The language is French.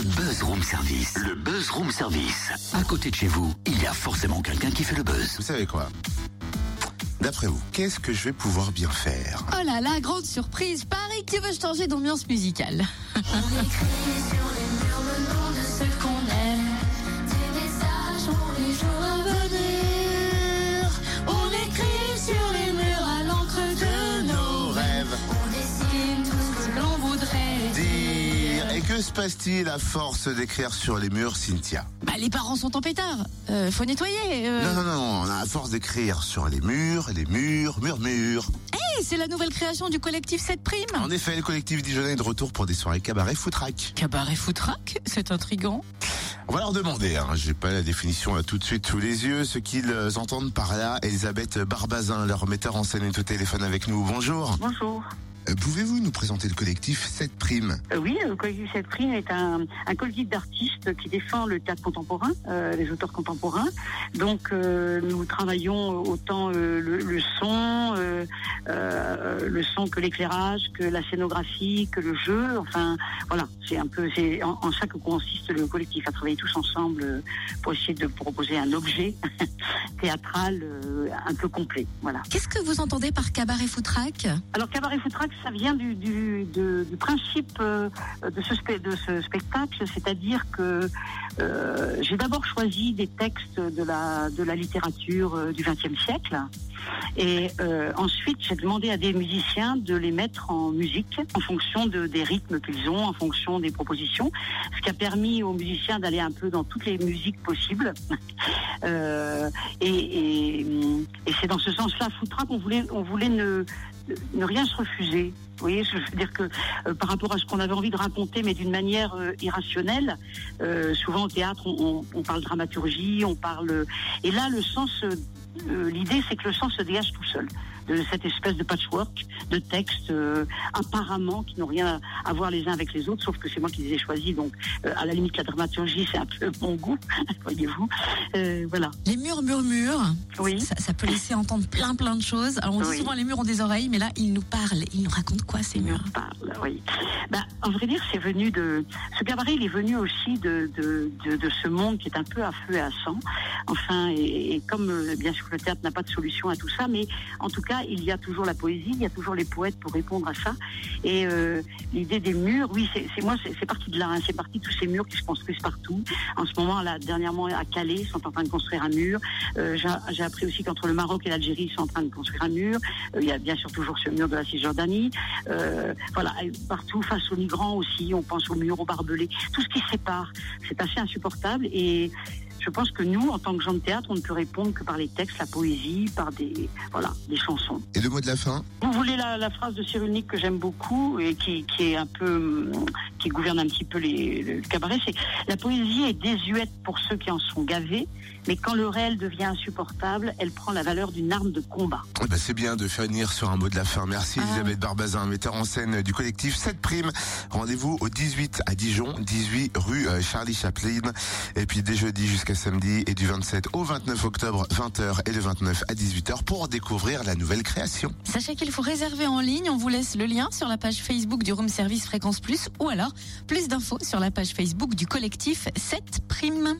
Le Buzz Room Service. Le Buzz Room Service. À côté de chez vous, il y a forcément quelqu'un qui fait le buzz. Vous savez quoi? D'après vous, qu'est-ce que je vais pouvoir bien faire? Oh là là, grande surprise, Paris qui veut changer d'ambiance musicale? On écrit sur les murs que se passe-t-il à force d'écrire sur les murs, Cynthia? Bah les parents sont en pétard, euh, faut nettoyer. euh. Non, non, non, à force d'écrire sur les murs, les murs, murmures. Hey, c'est la nouvelle création du collectif 7 Prime. En effet, le collectif Dijonais est de retour pour des soirées cabaret foutraque. Cabaret foutraque, c'est intrigant. On va leur demander, hein, j'ai pas la définition là tout de suite sous les yeux, ce qu'ils euh, entendent par là. Elisabeth Barbazin, leur metteur en scène est au téléphone avec nous. Bonjour. Bonjour. Pouvez-vous nous présenter le collectif 7 Prime? Euh, oui, le collectif Cette Prime est un, un collectif d'artistes qui défend le théâtre contemporain, euh, les auteurs contemporains. Donc, euh, nous travaillons autant euh, le, le son, euh, euh, le son que l'éclairage, que la scénographie, que le jeu. Enfin, voilà, c'est un peu, c'est en, en ça que consiste le collectif, à travailler tous ensemble pour essayer de proposer un objet théâtral euh, un peu complet. Voilà. Qu'est-ce que vous entendez par cabaret foutraque? Alors cabaret foutraque, ça vient du, principe euh, de, ce, spectacle, c'est-à-dire que euh, j'ai d'abord choisi des textes de la, littérature euh, du XXe siècle. Et ensuite, j'ai demandé à des musiciens de les mettre en musique en fonction de, des rythmes qu'ils ont, en fonction des propositions, ce qui a permis aux musiciens d'aller un peu dans toutes les musiques possibles. Et et, c'est dans ce sens-là, Footrack, on voulait, on voulait ne, ne rien se refuser. Vous voyez, je veux dire que euh, par rapport à ce qu'on avait envie de raconter, mais d'une manière euh, irrationnelle, euh, souvent au théâtre, on, parle dramaturgie, on parle... Et là, le sens, euh, l'idée, c'est que le sens se dégage tout seul de cette espèce de patchwork de textes euh, apparemment qui n'ont rien à voir les uns avec les autres, sauf que c'est moi qui les ai choisis. Donc, euh, à la limite, la dramaturgie, c'est un peu mon goût, voyez-vous. Voilà. Les murs murmurent. Oui. Ça, ça peut laisser entendre plein plein de choses. Alors on dit souvent les murs ont des oreilles, mais là ils nous parlent. Ils nous racontent quoi ces murs? Parle, oui. Bah, en vrai dire, c'est venu de. Ce cabaret, il est venu aussi de, de, de, de ce monde qui est un peu à feu et à sang. Enfin, et, et comme bien sûr le théâtre n'a pas de solution à tout ça, mais en tout cas, il y a toujours la poésie, il y a toujours les poètes pour répondre à ça. Et euh, l'idée des murs, oui, c'est moi, c'est parti de là. hein. c'est parti de tous ces murs qui se construisent partout. En ce moment, là, dernièrement à Calais, ils sont en train de construire un mur. Euh, J'ai appris aussi qu'entre le Maroc et l'Algérie, ils sont en train de construire un mur. Euh, il y a bien sûr toujours ce mur de la Cisjordanie. Voilà, partout face aux migrants aussi, on pense aux murs, aux barbelés, tout ce qui sépare, c'est assez insupportable et je pense que nous, en tant que gens de théâtre, on ne peut répondre que par les textes, la poésie, par des voilà, des chansons. Et le mot de la fin? Vous voulez la, la phrase de Cyril Nick que j'aime beaucoup et qui, qui est un peu qui gouverne un petit peu les, le cabaret, c'est la poésie est désuète pour ceux qui en sont gavés, mais quand le réel devient insupportable, elle prend la valeur d'une arme de combat. Eh ben, C'est bien de finir sur un mot de la fin. Merci Ah. Elisabeth Barbazin, metteur en scène du collectif 7 Prime. Rendez-vous au 18 à Dijon, 18 rue euh, Charlie Chaplin. Et puis dès jeudi samedi et du 27 au 29 octobre, 20h et le 29 à 18h pour découvrir la nouvelle création. Sachez qu'il faut réserver en ligne. On vous laisse le lien sur la page Facebook du Room Service Fréquence Plus ou alors plus d'infos sur la page Facebook du collectif 7 Prime.